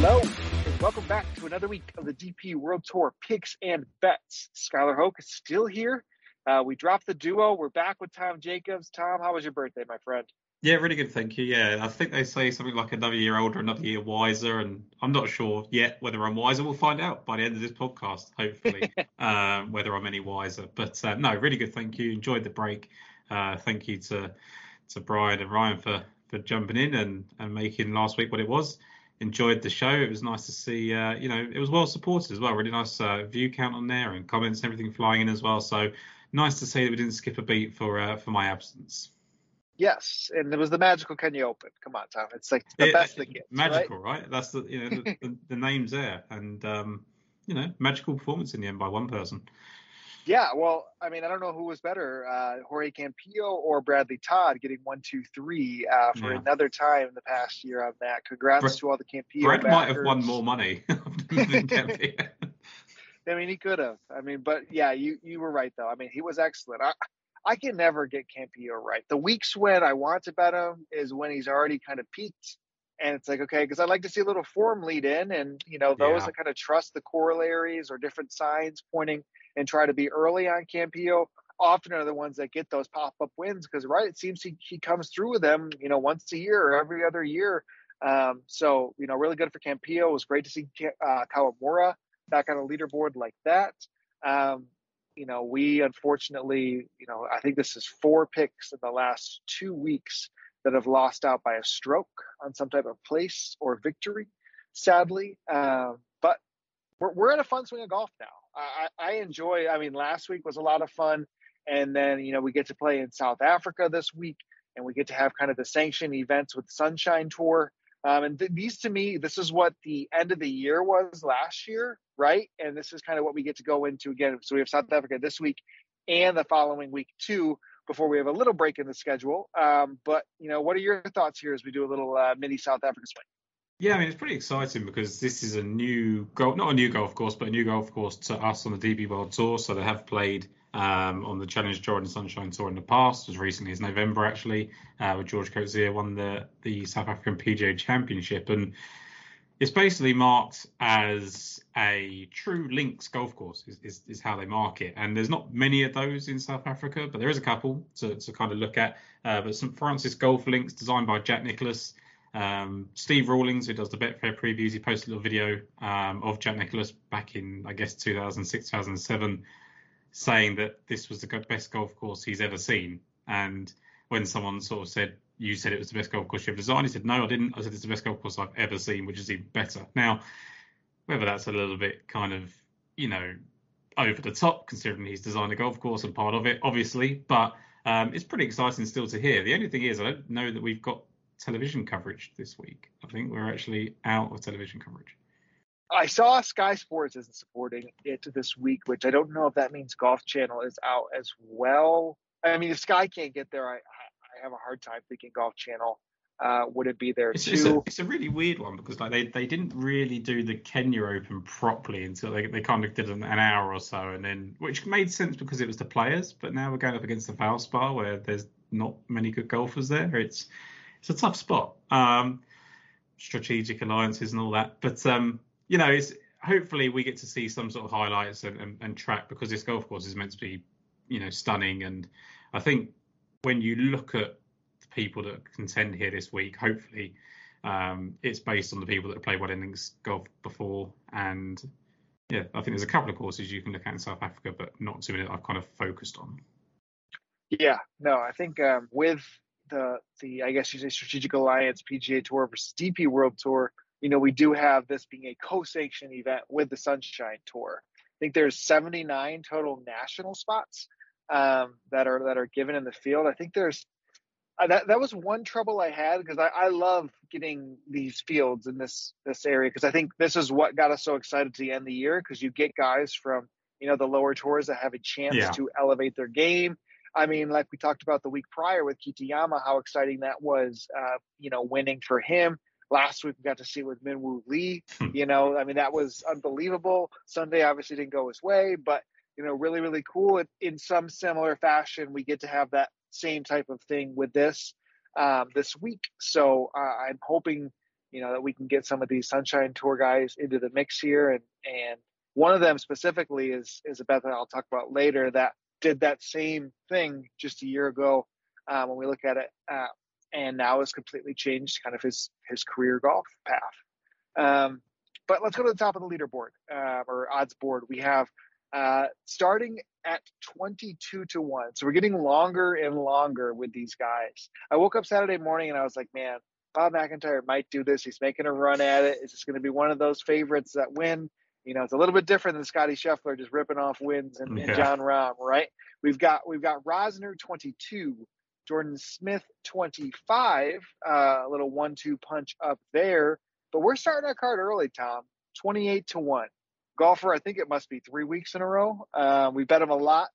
Hello, and welcome back to another week of the DP World Tour picks and bets. Skylar Hoke is still here. Uh, we dropped the duo. We're back with Tom Jacobs. Tom, how was your birthday, my friend? Yeah, really good, thank you. Yeah, I think they say something like another year older, another year wiser, and I'm not sure yet whether I'm wiser. We'll find out by the end of this podcast, hopefully, um, whether I'm any wiser. But uh, no, really good, thank you. Enjoyed the break. Uh, thank you to to Brian and Ryan for for jumping in and and making last week what it was. Enjoyed the show. It was nice to see. Uh, you know, it was well supported as well. Really nice uh, view count on there and comments and everything flying in as well. So nice to see that we didn't skip a beat for uh, for my absence. Yes, and it was the magical Kenya Open. Come on, Tom. It's like the it, best that gets. Magical, right? right? That's the you know the, the, the, name's there, and um, you know magical performance in the end by one person. Yeah, well, I mean, I don't know who was better, uh, Jorge Campillo or Bradley Todd, getting one, two, three uh, for yeah. another time in the past year on that. Congrats to all the Campillo. Backers. might have won more money than Campillo. I mean, he could have. I mean, but yeah, you you were right though. I mean, he was excellent. I I can never get Campillo right. The weeks when I want to bet him is when he's already kind of peaked, and it's like okay, because I like to see a little form lead in, and you know those yeah. that kind of trust the corollaries or different signs pointing and try to be early on Campillo often are the ones that get those pop up wins because right it seems he, he comes through with them you know once a year or every other year um, so you know really good for Campillo it was great to see uh, Kawamura back on a leaderboard like that. Um, you know, we unfortunately, you know, I think this is four picks in the last two weeks that have lost out by a stroke on some type of place or victory, sadly. Um, but we're, we're in a fun swing of golf now. I, I enjoy, I mean, last week was a lot of fun. And then, you know, we get to play in South Africa this week and we get to have kind of the sanctioned events with Sunshine Tour. Um, and th- these to me, this is what the end of the year was last year, right? And this is kind of what we get to go into again. So we have South Africa this week and the following week too, before we have a little break in the schedule. Um, but you know, what are your thoughts here as we do a little uh, mini South Africa swing? Yeah, I mean it's pretty exciting because this is a new golf, not a new golf course, but a new golf course to us on the DP World Tour. So they have played um, on the Challenge Jordan Sunshine Tour in the past, as recently as November actually, uh, with George Coetzee won the the South African PGA Championship, and it's basically marked as a true links golf course is, is, is, how they mark it. And there's not many of those in south africa but there is a couple to, to kind of look at. Uh, but st francis golf links designed by jack nicklaus um, steve rawlings who does the betfair previews he posted a little video um, of jack Nicklaus back in i guess 2006 2007 saying that this was the best golf course he's ever seen. And when someone sort of said, "You said it was the best golf course you've designed," he said, "No, I didn't. I said it's the best golf course I've ever seen, which is even better." Now, whether that's a little bit kind of, you know, over the top, considering he's designed a golf course and part of it, obviously, but um, it's pretty exciting still to hear. The only thing is, I don't know that we've got television coverage this week. I think we're actually out of television coverage. I saw Sky Sports isn't supporting it this week, which I don't know if that means Golf Channel is out as well. I mean, if Sky can't get there, I, I have a hard time thinking Golf Channel uh, would it be there it's, too. It's a, it's a, really weird one because like they, they didn't really do the Kenya Open properly until they, they kind of did an, an hour or so, and then which made sense because it was the players. But now we're going up against the Valspar where there's not many good golfers there. It's it's a tough spot. Um, strategic alliances and all that, but um, you know, it's hopefully we get to see some sort of highlights and, and, and, track because this golf course is meant to be, you know, stunning. And I think when you look at the people that contend here this week, hopefully um, it's based on the people that have played One Innings golf before. And yeah, I think there's a couple of courses you can look at in South Africa, but not too many that I've kind of focused on. Yeah, no, I think um, with the the I guess you say strategic alliance PGA Tour versus DP World Tour you know, we do have this being a co-sanctioned event with the Sunshine Tour. I think there's 79 total national spots um, that are that are given in the field. I think there's uh, that that was one trouble I had because I, I love getting these fields in this this area because I think this is what got us so excited to end the year because you get guys from you know the lower tours that have a chance yeah. to elevate their game. I mean, like we talked about the week prior with Kitayama, how exciting that was. Uh, you know, winning for him. Last week we got to see with Minwoo Lee. Hmm. You know, I mean that was unbelievable. Sunday obviously didn't go his way, but you know, really really cool. In some similar fashion, we get to have that same type of thing with this um, this week. So uh, I'm hoping you know, that we can get some of these Sunshine Tour guys into the mix here. And and one of them specifically is is a bet that I'll talk about later that did that same thing just a year ago uh, when we look at it, uh, and now has completely changed kind of his his career golf path. Um, but let's go to the top of the leaderboard uh, or odds board. We have uh, starting at 22 to 1. So we're getting longer and longer with these guys. I woke up Saturday morning and I was like, man, Bob MacIntyre might do this. He's making a run at it. Is this going to be one of those favorites that win? You know, it's a little bit different than Scotty Scheffler just ripping off wins and, yeah. and Jon Rahm, right? We've got we've got Rozner 22, Jordan Smith 25, uh, a little one-two punch up there. But we're starting our card early, Tom. 28 to one. Golfer, I think it must be three weeks in a row. Uh, we bet him a lot.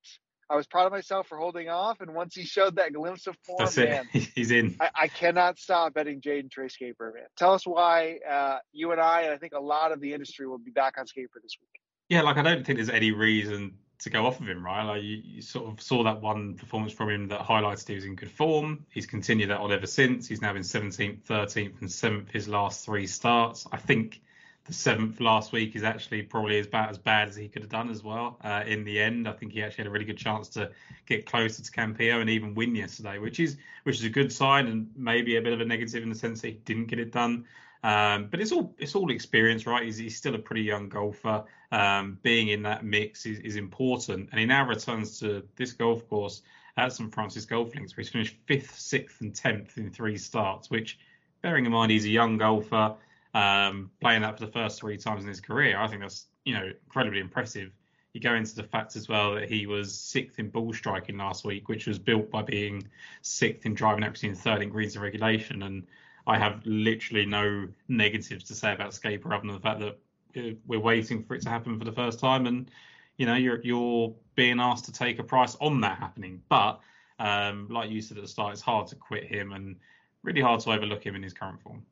I was proud of myself for holding off, and once he showed that glimpse of form, That's man, it. he's in. I, I, cannot stop betting Jayden Trey Schaper, man. Tell us why uh, you and I, and I think a lot of the industry will be back on Schaper this week. Yeah, like I don't think there's any reason to go off of him, right? Like you, you, sort of saw that one performance from him that highlighted he was in good form. He's continued that on ever since. He's now been 17th, 13th, and 7th his last three starts. I think the seventh last week is actually probably bad as bad as he could have done as well. Uh, in the end, I think he actually had a really good chance to get closer to Campillo and even win yesterday, which is which is a good sign and maybe a bit of a negative in the sense that he didn't get it done. Um, but it's all it's all experience, right? He's, he's still a pretty young golfer. Um, being in that mix is, is important, and he now returns to this golf course at St Francis Golf Links, where he's finished fifth, sixth, and tenth in three starts. Which, bearing in mind he's a young golfer um, playing that for the first three times in his career. I think that's you know incredibly impressive. You go into the fact as well that he was sixth in ball striking last week, which was built by being sixth in driving accuracy and third in greens and regulation. And I have literally no negatives to say about Schaper other than the fact that we're waiting for it to happen for the first time, and you know you're you're being asked to take a price on that happening. But um, like you said at the start, it's hard to quit him and really hard to overlook him in his current form.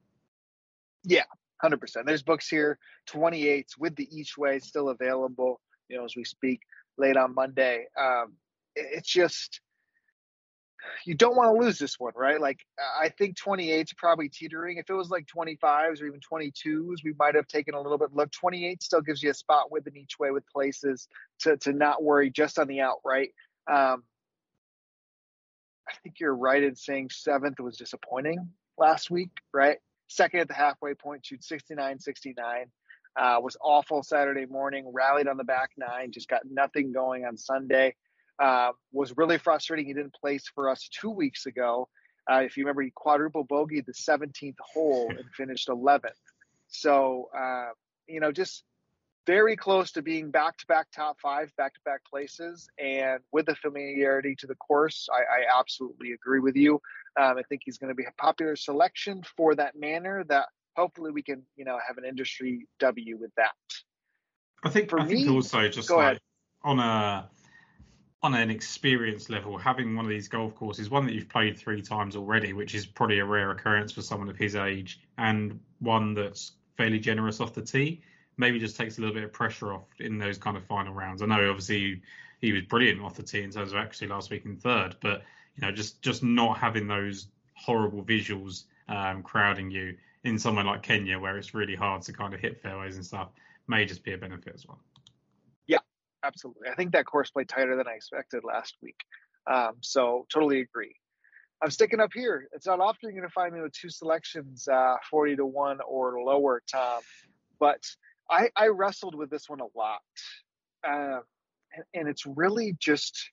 Yeah, hundred percent. There's books here, 28s with the each way still available. You know, as we speak late on Monday. Um, it's just you don't want to lose this one, right? Like I think 28's probably teetering. If it was like 25s or even 22s, we might have taken a little bit look. 28 still gives you a spot with an each way with places to to not worry just on the outright. Um, I think you're right in saying seventh was disappointing last week, right? Second at the halfway point, shoot 69 69. Uh, was awful Saturday morning, rallied on the back nine, just got nothing going on Sunday. Uh, was really frustrating. He didn't place for us two weeks ago. Uh, if you remember, he quadruple bogeyed the 17th hole and finished 11th. So, uh, you know, just very close to being back to back top five, back to back places. And with the familiarity to the course, I, I absolutely agree with you. Um, I think he's going to be a popular selection for that manner that hopefully we can, you know, have an industry W with that. I think, for I me, think also just like ahead. on a, on an experience level, having one of these golf courses, one that you've played three times already, which is probably a rare occurrence for someone of his age, and one that's fairly generous off the tee, maybe just takes a little bit of pressure off in those kind of final rounds. I know obviously he was brilliant off the tee in terms of actually last week in third, but you know just just not having those horrible visuals um, crowding you in somewhere like Kenya where it's really hard to kind of hit fairways and stuff may just be a benefit as well. Yeah, absolutely. I think that course played tighter than I expected last week. Um, so totally agree. I'm sticking up here. It's not often you're going to find me with two selections, uh, 40 to 1 or lower, Tom. But I, I wrestled with this one a lot. Uh, and, and it's really just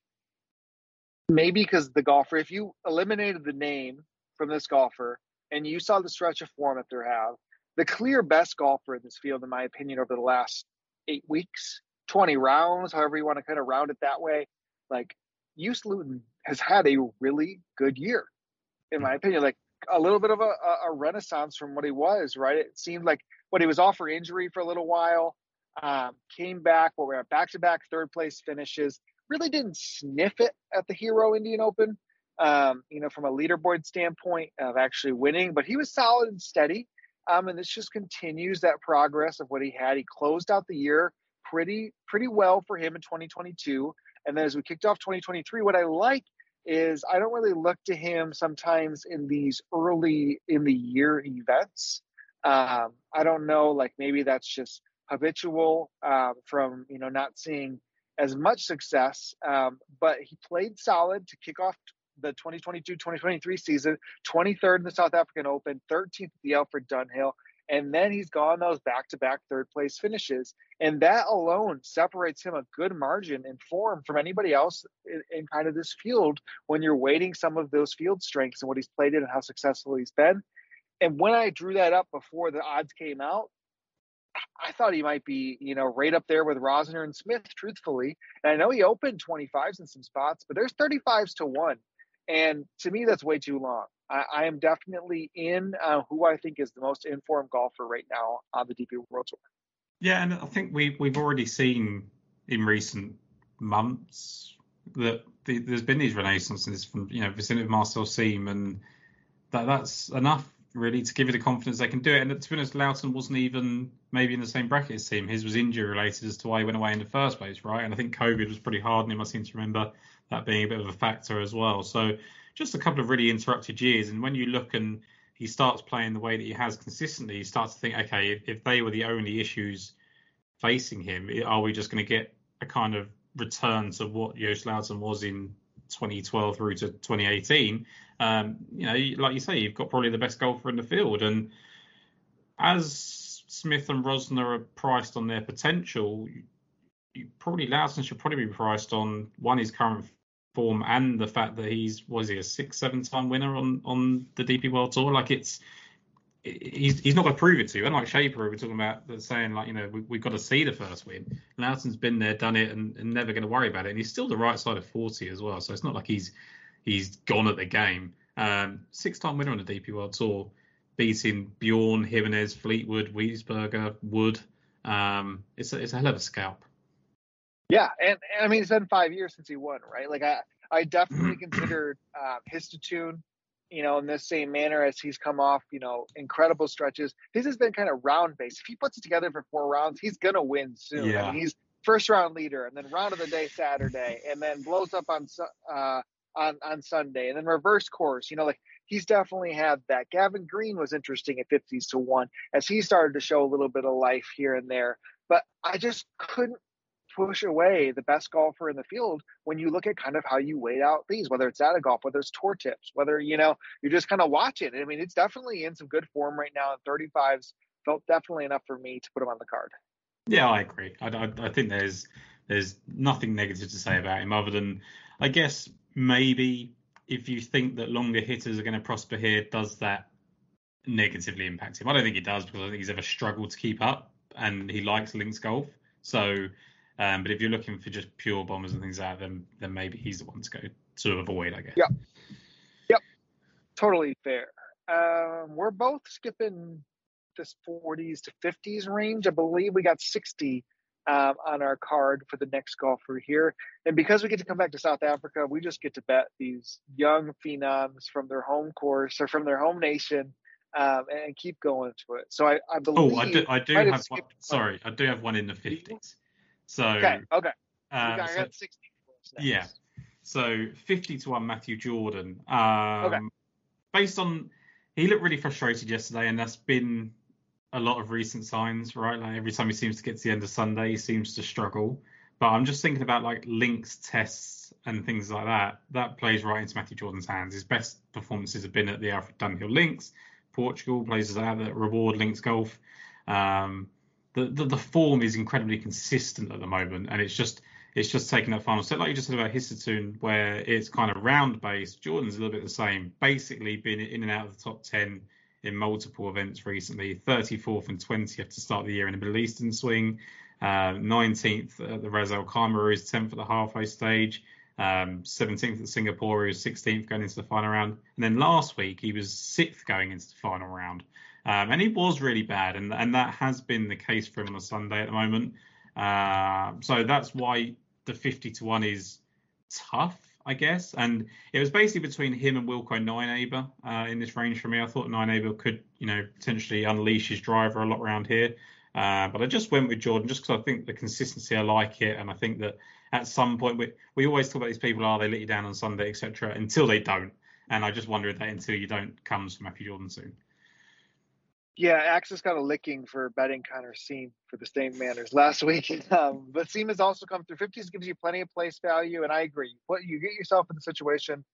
maybe because the golfer, if you eliminated the name from this golfer and you saw the stretch of form that they have, the clear best golfer in this field, in my opinion, over the last eight weeks, 20 rounds, however you want to kind of round it that way, like Joost Luiten has had a really good year, in my opinion. Like a little bit of a, a renaissance from what he was, right? It seemed like what he was off for injury for a little while, um, came back, where we're at back to back third place finishes, really didn't sniff it at the Hero Indian Open, um, you know, from a leaderboard standpoint of actually winning, but he was solid and steady. Um, and this just continues that progress of what he had. He closed out the year pretty pretty well for him in 2022. And then as we kicked off 2023, what I like is I don't really look to him sometimes in these early in the year events Um, I don't know, like maybe that's just habitual um, from you know not seeing as much success, um, but he played solid to kick off the 2022-2023 season, 23rd in the South African Open, 13th at the Alfred Dunhill, and then he's gone those back-to-back third place finishes, and that alone separates him a good margin in form from anybody else in, in kind of this field when you're weighting some of those field strengths and what he's played in and how successful he's been. And when I drew that up before the odds came out, I thought he might be, you know, right up there with Rozner and Smith, truthfully. And I know he opened 25s in some spots, but there's 35s to one. And to me, that's way too long. I, I am definitely in uh, who I think is the most informed golfer right now on the DP World Tour. Yeah, and I think we we've already seen in recent months that the, there's been these renaissances from you know vicinity of Marcel Siem, and that that's enough really to give you the confidence they can do it. And to be honest, Luiten wasn't even maybe in the same bracket as him. His was injury related as to why he went away in the first place, right? And I think COVID was pretty hard on him. I seem to remember that being a bit of a factor as well. So just a couple of really interrupted years. And when you look and he starts playing the way that he has consistently, you start to think, okay, if, if they were the only issues facing him, are we just going to get a kind of return to what Joost Luiten was in 2012 through to 2018? Um, you know, like you say, you've got probably the best golfer in the field, and as Smith and Rozner are priced on their potential, you, probably Luiten should probably be priced on one his current form and the fact that he's was he a six seven time winner on on the DP World Tour. Like it's he's he's not going to prove it to you. And like Schaper, we're talking about saying like you know we, have got to see the first win. Luiten's been there, done it, and, and never going to worry about it. And he's still the right side of forty as well. So it's not like he's he's gone at the game. Um, six time winner on the DP World Tour, beating Bjorn, Jimenez, Fleetwood, Wiesberger, Wood. Um, it's a, it's a hell of a scalp. Yeah, and, and, I mean it's been five years since he won, right? Like I I definitely considered uh, Hisatsune, you know, in this same manner as he's come off, you know, incredible stretches. His has been kind of round based. If he puts it together for four rounds, he's gonna win soon. Yeah. I mean, he's first round leader, and then round of the day Saturday, and then blows up on uh, on on Sunday, and then reverse course. You know, like he's definitely had that. Gavin Green was interesting at 50s to one as he started to show a little bit of life here and there. But I just couldn't push away the best golfer in the field when you look at kind of how you weigh out these, whether it's Data Golf, whether it's tour tips, whether you know you're just kind of watching. I mean, it's definitely in some good form right now. And 35s felt definitely enough for me to put him on the card. Yeah, I agree. I, I, I think there's there's nothing negative to say about him other than I guess maybe if you think that longer hitters are going to prosper here, does that negatively impact him? I don't think it does because I think he's ever struggled to keep up and he likes links golf. So um, but if you're looking for just pure bombers and things like that, then then maybe he's the one to go to avoid, I guess. Yep. Yep. Totally fair. Um, we're both skipping this 40s to 50s range. I believe we got 60 um, on our card for the next golfer here. And because we get to come back to South Africa, we just get to bet these young phenoms from their home course or from their home nation um, and keep going to it. So I, I believe. Oh, I do, I do have, have one. Sorry, I do have one in the 50s. So okay, okay. Um, so, 60 yeah. So 50 to 1 Matthew Jordan. Um, okay. Based on, he looked really frustrated yesterday, and that's been a lot of recent signs, right? Like every time he seems to get to the end of Sunday, he seems to struggle. But I'm just thinking about like links tests and things like that. That plays right into Matthew Jordan's hands. His best performances have been at the Alfred Dunhill Links, Portugal, places like that, Reward Links Golf. Um, the, the, the form is incredibly consistent at the moment, and it's just it's just taking that final step, like you just said about Hisatsune, where it's kind of round based. Jordan's a little bit the same, basically been in and out of the top ten in multiple events recently. 34th and 20th to start the year in the Middle Eastern swing. Uh, 19th at the Ras Al is 10th at the halfway stage. Um, 17th at Singapore, he was 16th going into the final round. And then last week, he was sixth going into the final round. Um, and he was really bad, and and that has been the case for him on a Sunday at the moment. Uh, so that's why the 50 to one is tough, I guess. And it was basically between him and Wilco Nienaber uh, in this range for me. I thought Nienaber could, you know, potentially unleash his driver a lot around here. Uh, but I just went with Jordan just because I think the consistency, I like it, and I think that at some point we we always talk about these people, are oh, they let you down on Sunday, etc. Until they don't, and I just wonder if that until you don't comes from Matthew Jordan soon. Yeah, Axis got a licking for betting Connor Syme for the same manners last week. Um, but Siem has also come through. 50s gives you plenty of place value, and I agree. What you get yourself in the situation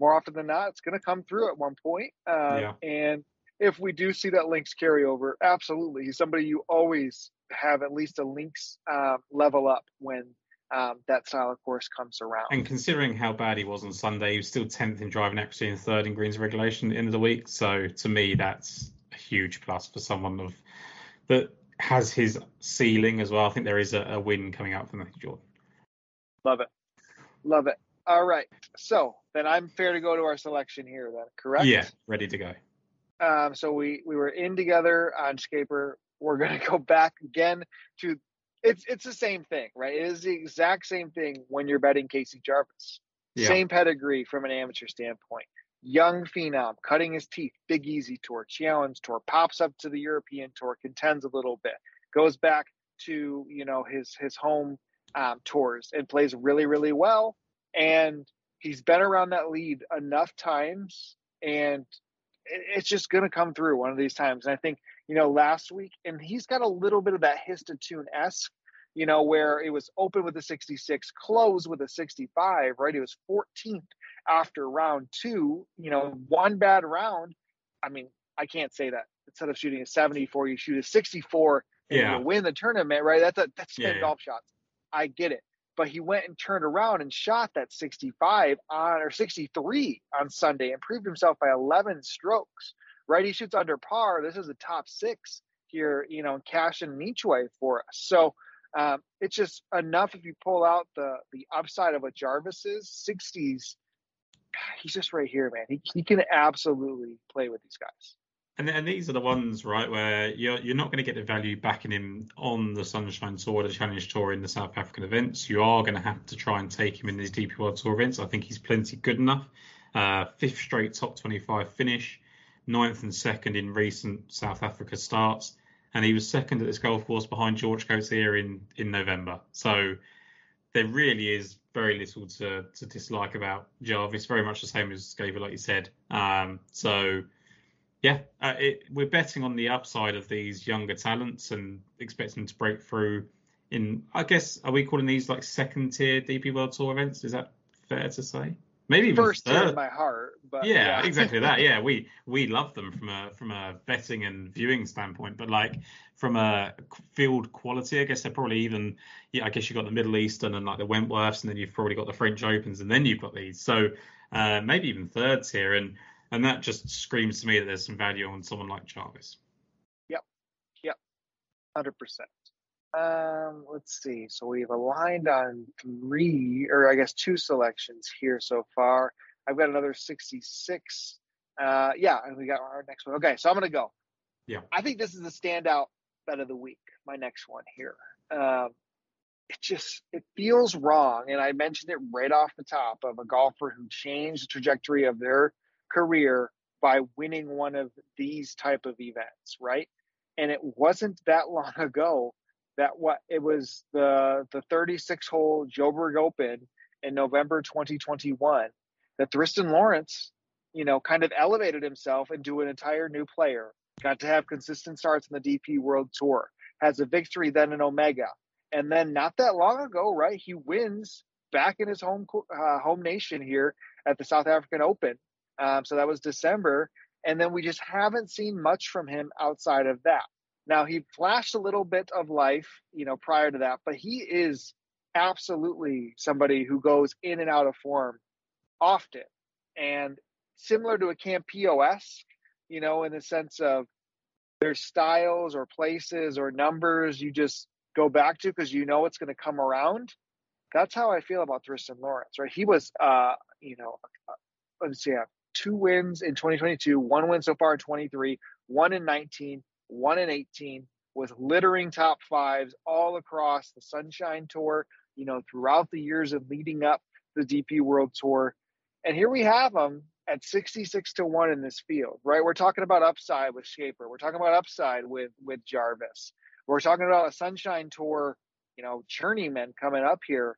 more often than not, it's going to come through at one point. Uh, yeah. And if we do see that links carryover, absolutely, he's somebody you always have at least a links uh, level up when um, that style of course comes around. And considering how bad he was on Sunday, he was still 10th in driving equity and third in greens regulation at the end of the week. So to me, that's huge plus for someone of that has his ceiling as well. I think there is a, a win coming out from Matthew Jordan. Love it. Love it. All right. So then I'm fair to go to our selection here then, correct? Yeah, ready to go. Um, so we we were in together on Scaper. We're gonna go back again to it's it's the same thing, right? It is the exact same thing when you're betting Casey Jarvis. Yeah. Same pedigree from an amateur standpoint. Young phenom, cutting his teeth, Big Easy Tour, Challenge Tour, pops up to the European Tour, contends a little bit, goes back to you know his his home um, tours and plays really really well. And he's been around that lead enough times, and it's just going to come through one of these times. And I think you know, last week, and he's got a little bit of that Hisatsune esque. you know, where it was open with a 66, close with a 65, right? It was 14th after round two, you know, one bad round. I mean, I can't say that instead of shooting a 74, you shoot a 64 and yeah. you win the tournament, right? That's a that's 10 yeah, golf shots. I get it. But he went and turned around and shot that 65 on or 63 on Sunday and proved himself by 11 strokes right? He shoots under par. This is a top six here, you know, in cash and way for us. So um, it's just enough if you pull out the the upside of what Jarvis is, 60s. He's just right here, man. He, he can absolutely play with these guys. And, and these are the ones, right, where you're you're not going to get the value backing him on the Sunshine Tour, the Challenge Tour in the South African events. You are going to have to try and take him in these DP World Tour events. I think he's plenty good enough. Uh, fifth straight top 25 finish ninth and second in recent South Africa starts, and he was second at this golf course behind George Coetzee in in November. So there really is very little to to dislike about Jarvis. Very much the same as Scaver, like you said. Um, so yeah, uh, it, we're betting on the upside of these younger talents and expecting them to break through. In I guess are we calling these like second tier DP World Tour events? Is that fair to say? Maybe even first third. in my heart. But yeah, yeah. exactly that. Yeah, we we love them from a from a betting and viewing standpoint, but like from a field quality, I guess they're probably even. Yeah, I guess you've got the Middle Eastern and like the Wentworths, and then you've probably got the French Opens, and then you've got these. So uh, maybe even thirds here, and and that just screams to me that there's some value on someone like Jarvis. Yep, yep, hundred percent. Um, let's see. So we've aligned on three, or I guess two selections here so far. I've got another 66. Uh, yeah, and we got our next one. Okay, so I'm gonna go. Yeah. I think this is the standout bet of the week. My next one here. Um, it just it feels wrong, and I mentioned it right off the top of a golfer who changed the trajectory of their career by winning one of these type of events, right? And it wasn't that long ago that what it was the the 36 hole Joburg Open in November 2021 that Thriston Lawrence, you know, kind of elevated himself into an entire new player. Got to have consistent starts in the DP World Tour. Has a victory then in Omega, and then not that long ago, right? He wins back in his home uh, home nation here at the South African Open. Um, so that was December, and then we just haven't seen much from him outside of that. Now he flashed a little bit of life, you know, prior to that, but he is absolutely somebody who goes in and out of form often. And similar to a Campillo esque, you know, in the sense of there's styles or places or numbers you just go back to because you know it's going to come around. That's how I feel about Thriston Lawrence, right? He was, uh, you know, uh, let's see, uh, two wins in 2022, one win so far in 23, one in 19, one in 18 with littering top fives all across the Sunshine Tour, you know, throughout the years of leading up the DP World Tour. And here we have them at 66 to 1 in this field, right? We're talking about upside with Schaper. We're talking about upside with with Jarvis. We're talking about a Sunshine Tour, you know, journeyman coming up here.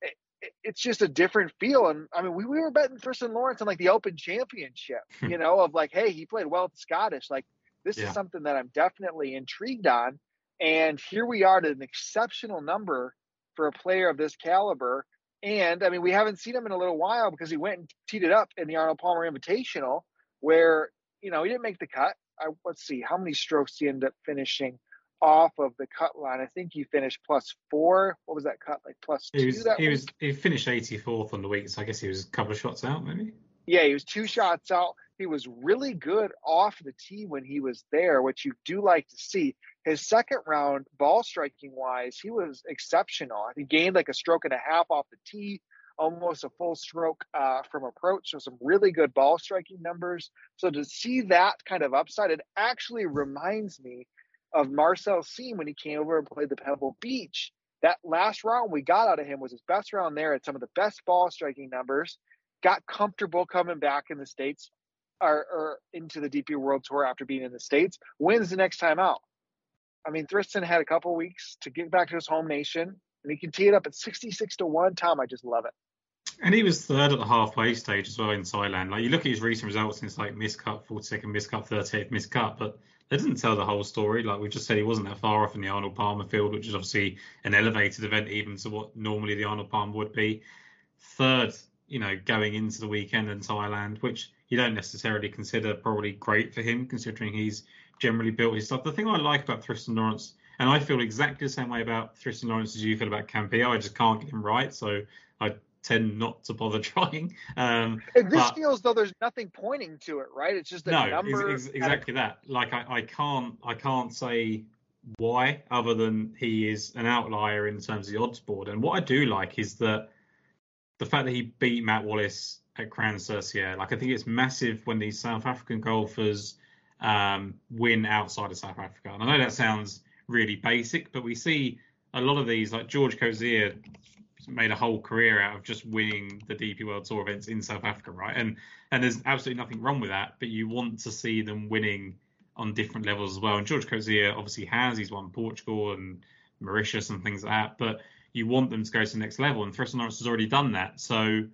It, it, it's just a different feel. And I mean, we, we were betting Thriston Lawrence in like the Open Championship, hmm. you know, of like, hey, he played well at the Scottish. Like, This Yeah. is something that I'm definitely intrigued on. And here we are at an exceptional number for a player of this caliber. And I mean, we haven't seen him in a little while because he went and teed it up in the Arnold Palmer Invitational, where you know he didn't make the cut. I, let's see, how many strokes he ended up finishing off of the cut line? I think he finished plus four. What was that cut like? Plus He two was that he was he finished 84th on the week, so I guess he was a couple of shots out, maybe. Yeah, he was two shots out. He was really good off the tee when he was there, which you do like to see. His second round, ball striking wise, he was exceptional. He gained like a stroke and a half off the tee, almost a full stroke uh, from approach. So some really good ball striking numbers. So to see that kind of upside, it actually reminds me of Marcel Siem when he came over and played the Pebble Beach. That last round we got out of him was his best round there. Had some of the best ball striking numbers. Got comfortable coming back in the states or, or into the DP World Tour after being in the states. Wins the next time out. I mean, Thriston had a couple weeks to get back to his home nation, and he can tee it up at 66 to one. Tom, I just love it. And he was third at the halfway stage as well in Thailand. Like you look at his recent results, and it's like miscut, 42nd miscut, 38th miscut, but they didn't tell the whole story. Like we just said, he wasn't that far off in the Arnold Palmer field, which is obviously an elevated event even to what normally the Arnold Palmer would be. Third, you know, going into the weekend in Thailand, which you don't necessarily consider probably great for him, considering he's generally built his stuff. The thing I like about Thriston Lawrence, and I feel exactly the same way about Thriston Lawrence as you feel about Campillo, I just can't get him right, so I tend not to bother trying. Um, And this But- feels though there's nothing pointing to it, right? It's just a no, number. ex- a- exactly that. Like I, I can't, I can't say why other than he is an outlier in terms of the odds board. And what I do like is that the fact that he beat Matt Wallace at Crans-sur-Sierre. Like I think it's massive when these South African golfers um, win outside of South Africa. And I know that sounds really basic, but we see a lot of these, like George Coetzee made a whole career out of just winning the DP World Tour events in South Africa, right? And and there's absolutely nothing wrong with that, but you want to see them winning on different levels as well. And George Coetzee obviously has, he's won Portugal and Mauritius and things like that, but you want them to go to the next level. And Thriston Lawrence has already done that. So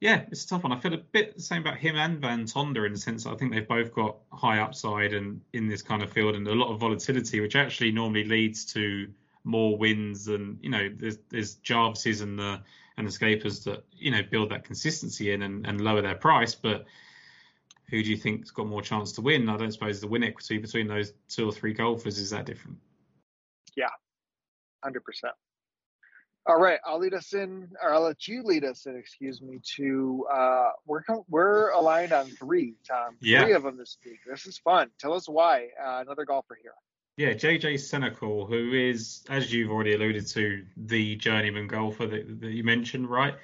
yeah, it's a tough one. I feel a bit the same about him and Van Tonder in the sense that I think they've both got high upside and in this kind of field and a lot of volatility, which actually normally leads to more wins and you know there's there's Jarvises and the and the Scapers that you know build that consistency in and, and lower their price, but who do you think's got more chance to win? I don't suppose the win equity between those two or three golfers is that different. Yeah, Hundred percent. All right, I'll lead us in, or I'll let you lead us in. Excuse me. To uh, we're we're aligned on three, Tom. Yeah. Three of them this week. This is fun. Tell us why. Uh, another golfer here. Yeah, JJ Senekal, who is, as you've already alluded to, the journeyman golfer that, that you mentioned, right?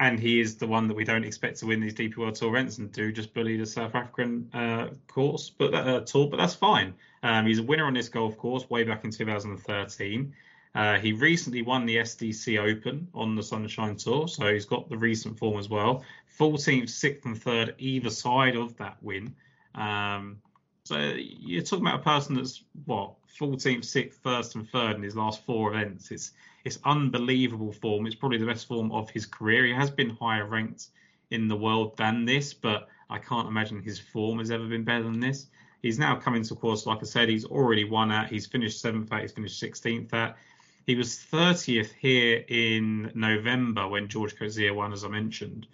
And he is the one that we don't expect to win these DP World Tour events and do just bully the South African uh, course, but uh, tour. But that's fine. Um, he's a winner on this golf course way back in 2013. Uh, he recently won the SDC Open on the Sunshine Tour, so he's got the recent form as well. 14th, 6th, and 3rd either side of that win. Um, so you're talking about a person that's what 14th, 6th, first, and third in his last four events. It's it's unbelievable form. It's probably the best form of his career. He has been higher ranked in the world than this, but I can't imagine his form has ever been better than this. He's now coming to course, like I said, he's already won at. He's finished seventh at. He's finished 16th at. He was 30th here in November when George Coetzee won, as I mentioned,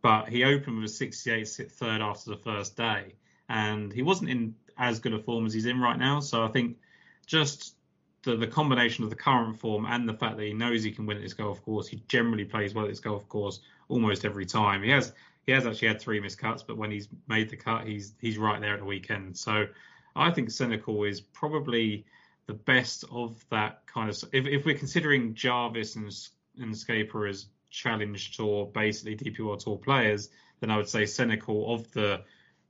but he opened with a 68 third after the first day, and he wasn't in as good a form as he's in right now. So I think just the, the combination of the current form and the fact that he knows he can win at this golf course, he generally plays well at this golf course almost every time. He has he has actually had three missed cuts, but when he's made the cut, he's he's right there at the weekend. So I think Senekal is probably the best of that kind of. If, if we're considering Jarvis and and Scaper as Challenge Tour, basically DP World Tour players, then I would say Senekal of the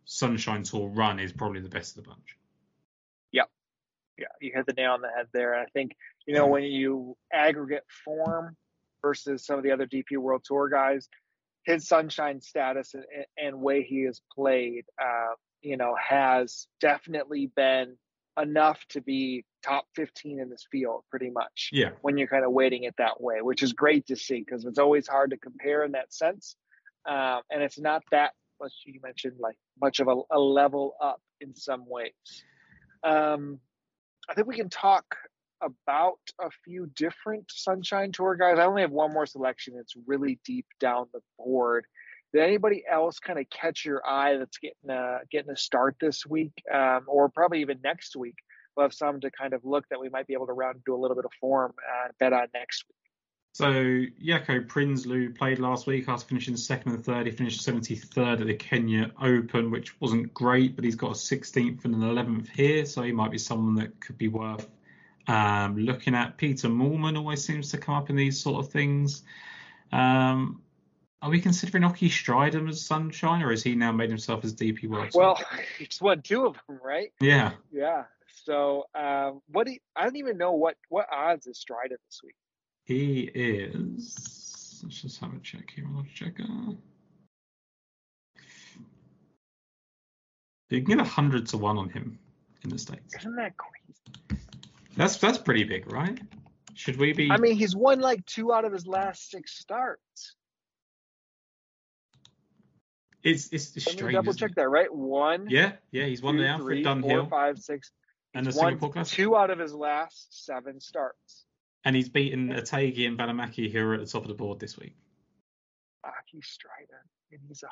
Sunshine Tour run is probably the best of the bunch. Yep. Yeah, you hit the nail on the head there. I think you know when you aggregate form versus some of the other DP World Tour guys, his sunshine status and, and way he has played, uh, you know, has definitely been enough to be top 15 in this field, pretty much. Yeah. When you're kind of weighting it that way, which is great to see because it's always hard to compare in that sense, um, and it's not that much you mentioned like much of a, a level up in some ways. Um, I think we can talk about a few different Sunshine Tour guys. I only have one more selection. It's really deep down the board. Did anybody else kind of catch your eye that's getting a, getting a start this week, um, or probably even next week? We'll have some to kind of look that we might be able to round into a little bit of form and bet on next week. So Jaco Prinsloo played last week after finishing second and third. He finished 73rd at the Kenya Open, which wasn't great, but he's got a 16th and an 11th here, so he might be someone that could be worth um, looking at. Pieter Moolman always seems to come up in these sort of things. Um, are we considering Ockie Strydom as Sunshine, or has he now made himself as DP World? Well, he's won two of them, right? Yeah. Yeah. So, um, what do you, I don't even know what what odds is Strydom this week. He is. Let's just have a check here. Let's check. Uh, you can get a hundred to one on him in the states. Isn't that crazy? That's that's pretty big, right? Should we be? I mean, he's won like two out of his last six starts. It's it's, me strange. double check that, right? One, Yeah, yeah. He's won two, the Alfred three, Dunhill four, five, six. and the Singapore Classic, two out of his last seven starts. and he's beaten Otaegui and Valimaki, who are at the top of the board this week. Ockie Strydom, and he's a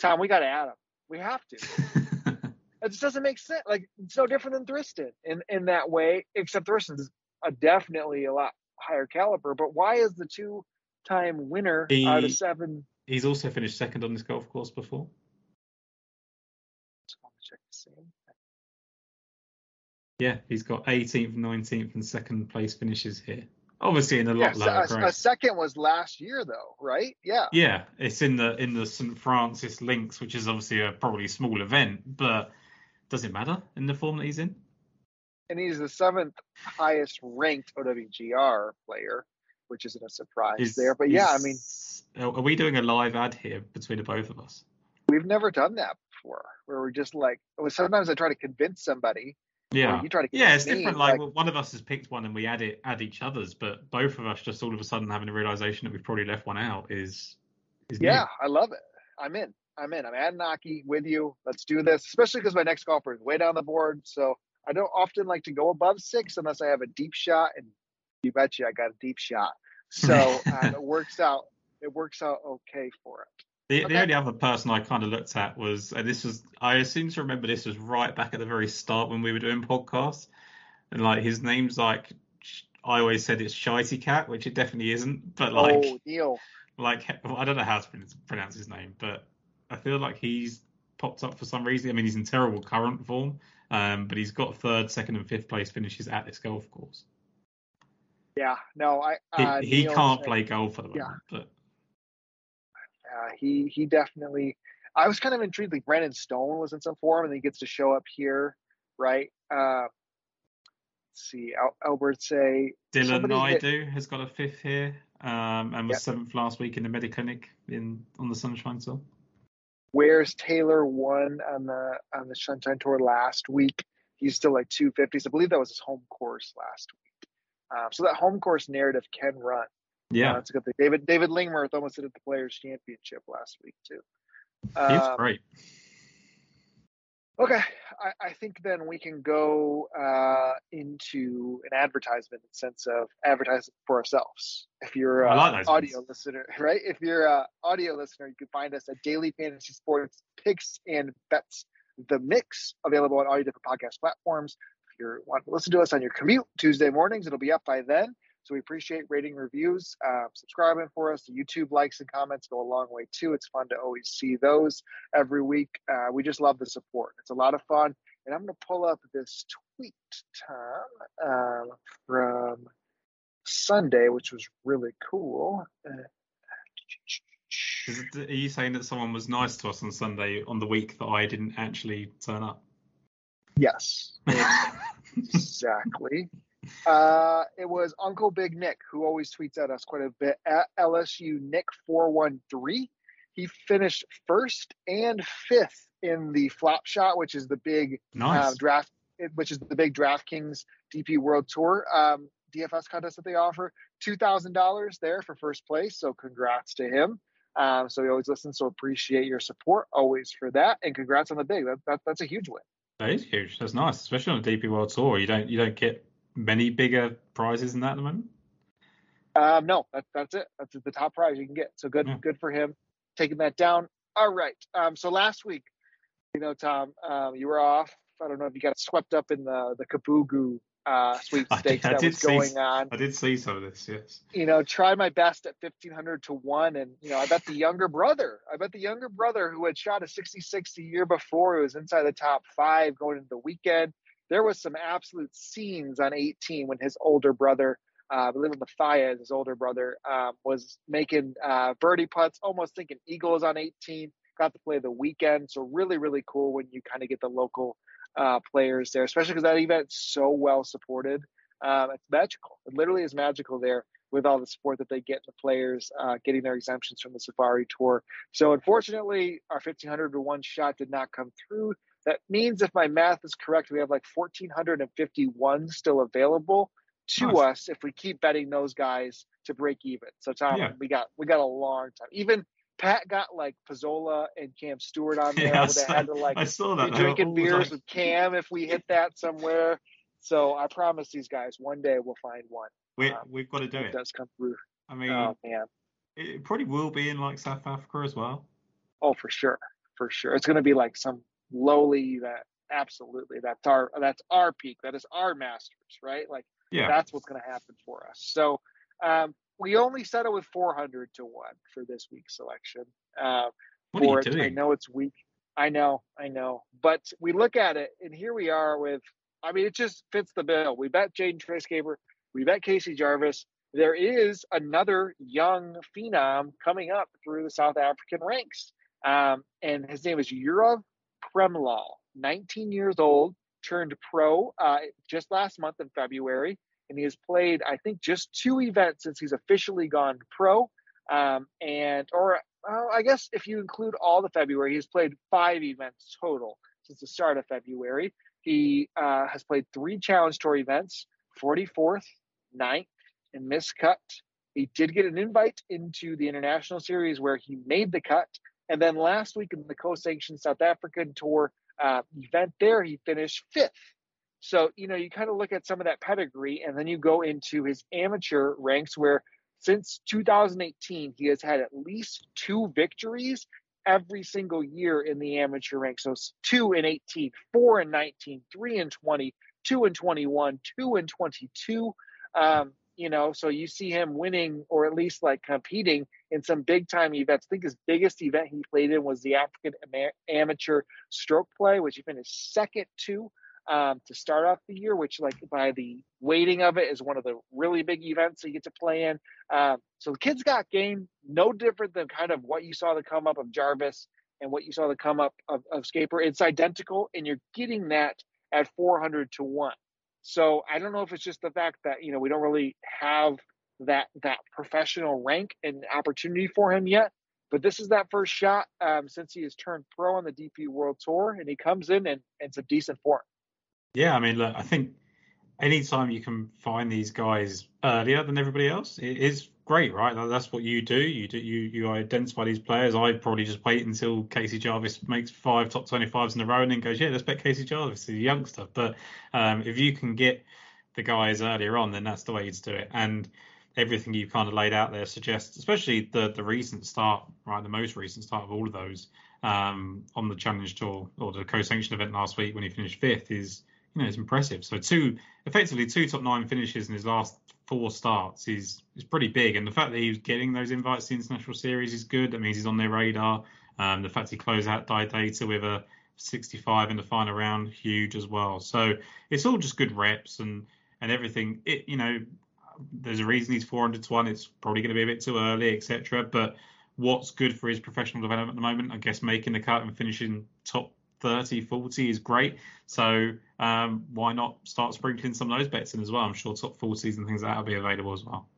Tom. We got to add him. We have to. It just doesn't make sense. Like it's no different than Thriston in in that way, except Thriston's a definitely a lot higher caliber. But why is the two time winner He- out of seven? He's also finished second on this golf course before. Just want to check the same. Yeah, he's got 18th, 19th, and second place finishes here. Obviously, in a Yeah, lot lower so a, a second was last year though, right? Yeah. Yeah, it's in the in the St Francis Links, which is obviously a probably small event, but does it matter in the form that he's in? And he's the seventh highest ranked OWGR player, which isn't a surprise Is- there. But yeah, I mean, are we doing a live ad here between the both of us? we've never done that before, where we're just like, well, sometimes I try to convince somebody. Yeah, You try to. yeah, it's me, different. Like, one of us has picked one and we add it, add each other's, but both of us just all of a sudden having a realization that we've probably left one out is is new. Yeah, I love it. I'm in. I'm in. I'm adding Ockie with you. Let's do this, especially because my next golfer is way down the board. So I don't often like to go above six unless I have a deep shot, and you betcha I got a deep shot. So um, it works out. It works out okay for it. The, Okay. the only other person I kind of looked at was, and this was, I seem to remember this was right back at the very start when we were doing podcasts, and like his name's like, I always said it's Shitey Cat, which it definitely isn't, but like, oh, Neil. like I don't know how to pronounce- pronounce his name, but I feel like he's popped up for some reason. I mean, he's in terrible current form, um, but he's got third, second, and fifth place finishes at this golf course. Yeah. No, I. He, Uh, he Neil's- can't play golf at the yeah. moment, but Uh, he he definitely. I was kind of intrigued. Like Brandon Stone was in some form, and he gets to show up here, right? Uh, let's see, Al- Albert say Dylan Naidoo has got a fifth here, um, and was Yep. seventh last week in the Mediclinic in on the Sunshine Tour. Where's Taylor won on the on the Sunshine Tour last week? He's still like 250s. I believe that was his home course last week. Um, so that home course narrative can run. Uh, Yeah, that's a good thing. David David Lingmerth almost did it at the Players Championship last week too. he's Um, great. Okay, I, I think then we can go uh, into an advertisement in the sense of advertising for ourselves. If you're an like audio ones. listener, right? If you're an audio listener, you can find us at Daily Fantasy Sports Picks and Bets, the mix, available on all your different podcast platforms. You want to listen to us on your commute Tuesday mornings, it'll be up by then. So we appreciate rating reviews, uh, subscribing for us. The YouTube likes and comments go a long way too. It's fun to always see those every week. Uh, we just love the support. It's a lot of fun. And I'm going to pull up this tweet, Tom, um, from Sunday, which was really cool. Uh, it, are you saying that someone was nice to us on Sunday on the week that I didn't actually turn up? Yes, exactly. Uh, it was Uncle Big Nick who always tweets at us quite a bit at LSU Nick four one three. He finished first and fifth in the flop shot, which is the big Nice. um, draft, which is the big DraftKings DP World Tour um, DFS contest that they offer. Two thousand dollars there for first place, so congrats to him. Um, so he always listens. So appreciate your support always for that, and congrats on the big. That, that that's a huge win. That is huge. That's nice, especially on the DP World Tour. You don't you don't get many bigger prizes than that at the moment. Um, no, that, that's it. That's the top prize you can get. So good, yeah. good for him taking that down. All right. Um, so last week, you know, Tom, um, you were off. I don't know if you got swept up in the the Kibugu uh, sweepstakes that was going see, on. I did see some of this, yes. You know, try my best at fifteen hundred to one, and you know, I bet the younger brother, I bet the younger brother who had shot a sixty six the year before, who was inside the top five going into the weekend. There was some absolute scenes on eighteen when his older brother. Uh, I believe Matthias, his older brother, um, was making uh, birdie putts, almost thinking eagles on 18. Got to play the weekend, so really, really cool when you kind of get the local uh, players there, especially because that event's so well supported. Um, it's magical. It literally is magical there with all the support that they get the players uh, getting their exemptions from the Safari Tour. So unfortunately, our 1500 to one shot did not come through. That means if my math is correct, we have like 1451 still available to us if we keep betting those guys to break even. So Tom, yeah. we got we got a long time. Even Pat got like Pizzola and Cam Stewart on there. Yeah, I, had to like I saw that. Be drinking beers with Cam if we hit that somewhere. So I promise these guys one day we'll find one. We um, we've got to do it. It does come through. I mean, oh man, it probably will be in like South Africa as well. Oh, for sure, for sure. It's going to be like some lowly that absolutely that's our that's our peak. That is our Masters, right? Like yeah. that's what's going to happen for us. So um, we only settle with 400 to one for this week's selection. Uh, what for are you doing? I know it's weak. I know, I know. But we look at it, and here we are with. I mean, it just fits the bill. We bet Jayden Trace Schaper. We bet Casey Jarvis. There is another young phenom coming up through the South African ranks, um, and his name is Yurav Premlall, 19 years old, turned pro uh, just last month in February and he has played, I think, just two events since he's officially gone pro. Um, and, or well, I guess if you include all the February, he's played five events total since the start of February. He uh, has played three Challenge Tour events 44th, 9th, and missed miscut. He did get an invite into the International Series where he made the cut. And then last week in the co sanctioned South African Tour uh, event there, he finished fifth. So, you know, you kind of look at some of that pedigree and then you go into his amateur ranks where since 2018, he has had at least two victories every single year in the amateur ranks. So two in 18, four in 19, three in 20, two in 21, two in 22. Um, you know, so you see him winning or at least like competing in some big time events. I think his biggest event he played in was the African Amateur Stroke Play, which he finished second to um, to start off the year, which like by the weighting of it is one of the really big events that you get to play in. Um, so the kids got game, no different than kind of what you saw the come up of Jarvis and what you saw the come up of, of Schaper. It's identical, and you're getting that at 400 to one. So I don't know if it's just the fact that you know we don't really have that that professional rank and opportunity for him yet. But this is that first shot um, since he has turned pro on the DP World Tour, and he comes in and, and it's a decent form. Yeah, I mean, look, I think anytime you can find these guys earlier than everybody else, it is great, right? That's what you do. You do you you identify these players. I probably just wait until Casey Jarvis makes five top twenty fives in a row and then goes, yeah, let's bet Casey Jarvis, a youngster. But um, if you can get the guys earlier on, then that's the way to do it. And everything you've kind of laid out there suggests, especially the the recent start, right, the most recent start of all of those um, on the Challenge Tour or the co-sanction event last week when he finished fifth is you know, it's impressive. So two, effectively two top nine finishes in his last four starts is is pretty big. And the fact that he was getting those invites to the international series is good. That means he's on their radar. Um, the fact he closed out Die Data with a 65 in the final round, huge as well. So it's all just good reps and and everything. It you know, there's a reason he's 400 to one. It's probably going to be a bit too early, etc. But what's good for his professional development at the moment? I guess making the cut and finishing top 30, 40 is great. So um, why not start sprinkling some of those bets in as well? I'm sure top 40s and things like that will be available as well.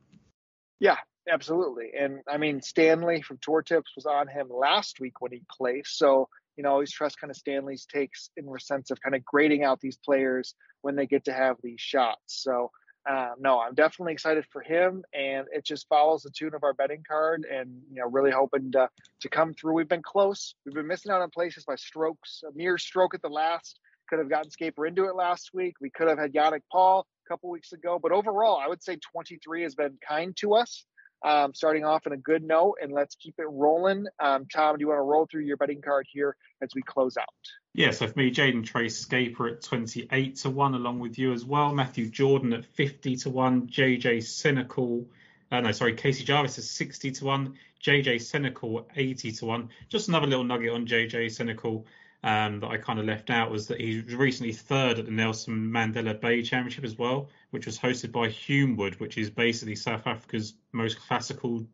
Yeah, absolutely. And I mean, Stanley from Tour Tips was on him last week when he placed. So, you know, always trust kind of Stanley's takes in the sense of kind of grading out these players when they get to have these shots. So, uh, no, I'm definitely excited for him, and it just follows the tune of our betting card, and you know, really hoping to to come through. We've been close. We've been missing out on places by strokes. A mere stroke at the last could have gotten Schaper into it last week. We could have had Yannick Paul a couple weeks ago, but overall, I would say 23 has been kind to us. Um, starting off on a good note, and let's keep it rolling. Um, Tom, do you want to roll through your betting card here as we close out? Yeah, so for me, Jayden Trace Schaper at 28 to 1, along with you as well. Matthew Jordan at 50 to 1. JJ Senekal, uh, no, sorry, Casey Jarvis is 60 to 1. JJ Senekal 80 to 1. Just another little nugget on JJ Senekal um, that I kind of left out was that he was recently third at the Nelson Mandela Bay Championship as well, which was hosted by Humewood, which is basically South Africa's most classical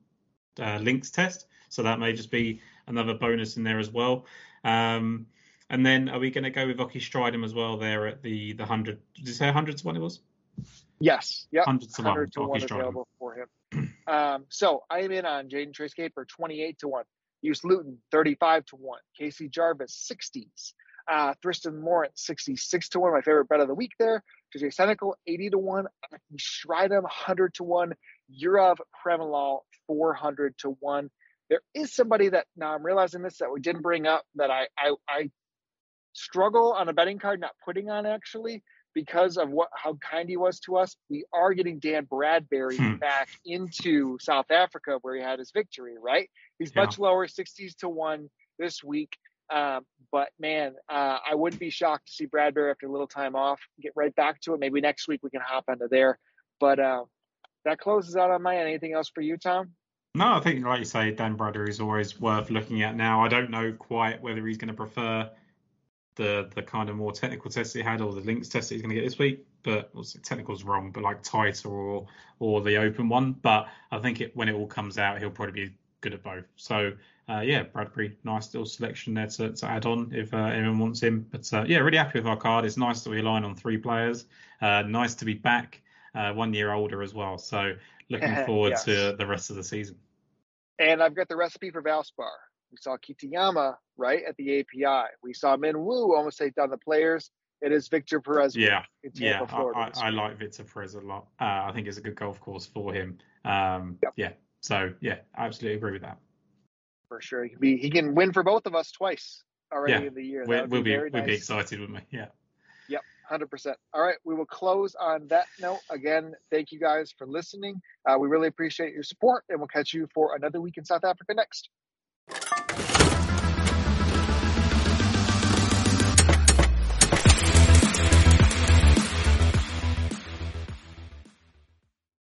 uh, links test. So that may just be another bonus in there as well. Um, and then are we going to go with Ockie Strydom as well there at the the hundred? Did you say hundred to one it was? Yes. Yep. To one. 100 to one available for him. um, so I am in on Jayden Trace Schaper, 28 to one. Joost Luiten 35 to 1. Casey Jarvis 60s. Uh, Thriston Lawrence 66 to 1. My favorite bet of the week there. JJ Senekal 80 to 1. Strydom 100 to 1. Yurav Premlall 400 to 1. There is somebody that now I'm realizing this that we didn't bring up that I I, I struggle on a betting card not putting on actually because of what how kind he was to us. We are getting Dan Bradbury hmm. back into South Africa where he had his victory, right? He's yeah. much lower, 60s to one this week. Um, but man, uh, I wouldn't be shocked to see Bradbury after a little time off get right back to it. Maybe next week we can hop into there. But uh, that closes out on my end. Anything else for you, Tom? No, I think, like you say, Dan Bradbury is always worth looking at now. I don't know quite whether he's going to prefer the the kind of more technical tests he had or the links test that he's going to get this week. But well, technical's wrong, but like tighter or or the open one. But I think it, when it all comes out, he'll probably be good at both. So uh, yeah, Bradbury, nice little selection there to, to add on if uh, anyone wants him. But uh, yeah, really happy with our card. It's nice that we align on three players. Uh, nice to be back, uh, one year older as well. So looking forward yes. to the rest of the season. And I've got the recipe for Valspar. We saw Kitayama right at the API. We saw Min Woo almost take down the players. It is Victor Perez. Yeah, yeah, I, I, like Victor Perez a lot. Uh, I think it's a good golf course for him. Um, yep. Yeah, so yeah, I absolutely agree with that. For sure, he can be he can win for both of us twice already yeah. in the year. We'll, we'll be, we'll be excited, wouldn't we? Yeah. Yep, hundred percent. All right, we will close on that note. Again, thank you guys for listening. Uh, we really appreciate your support, and we'll catch you for another week in South Africa next.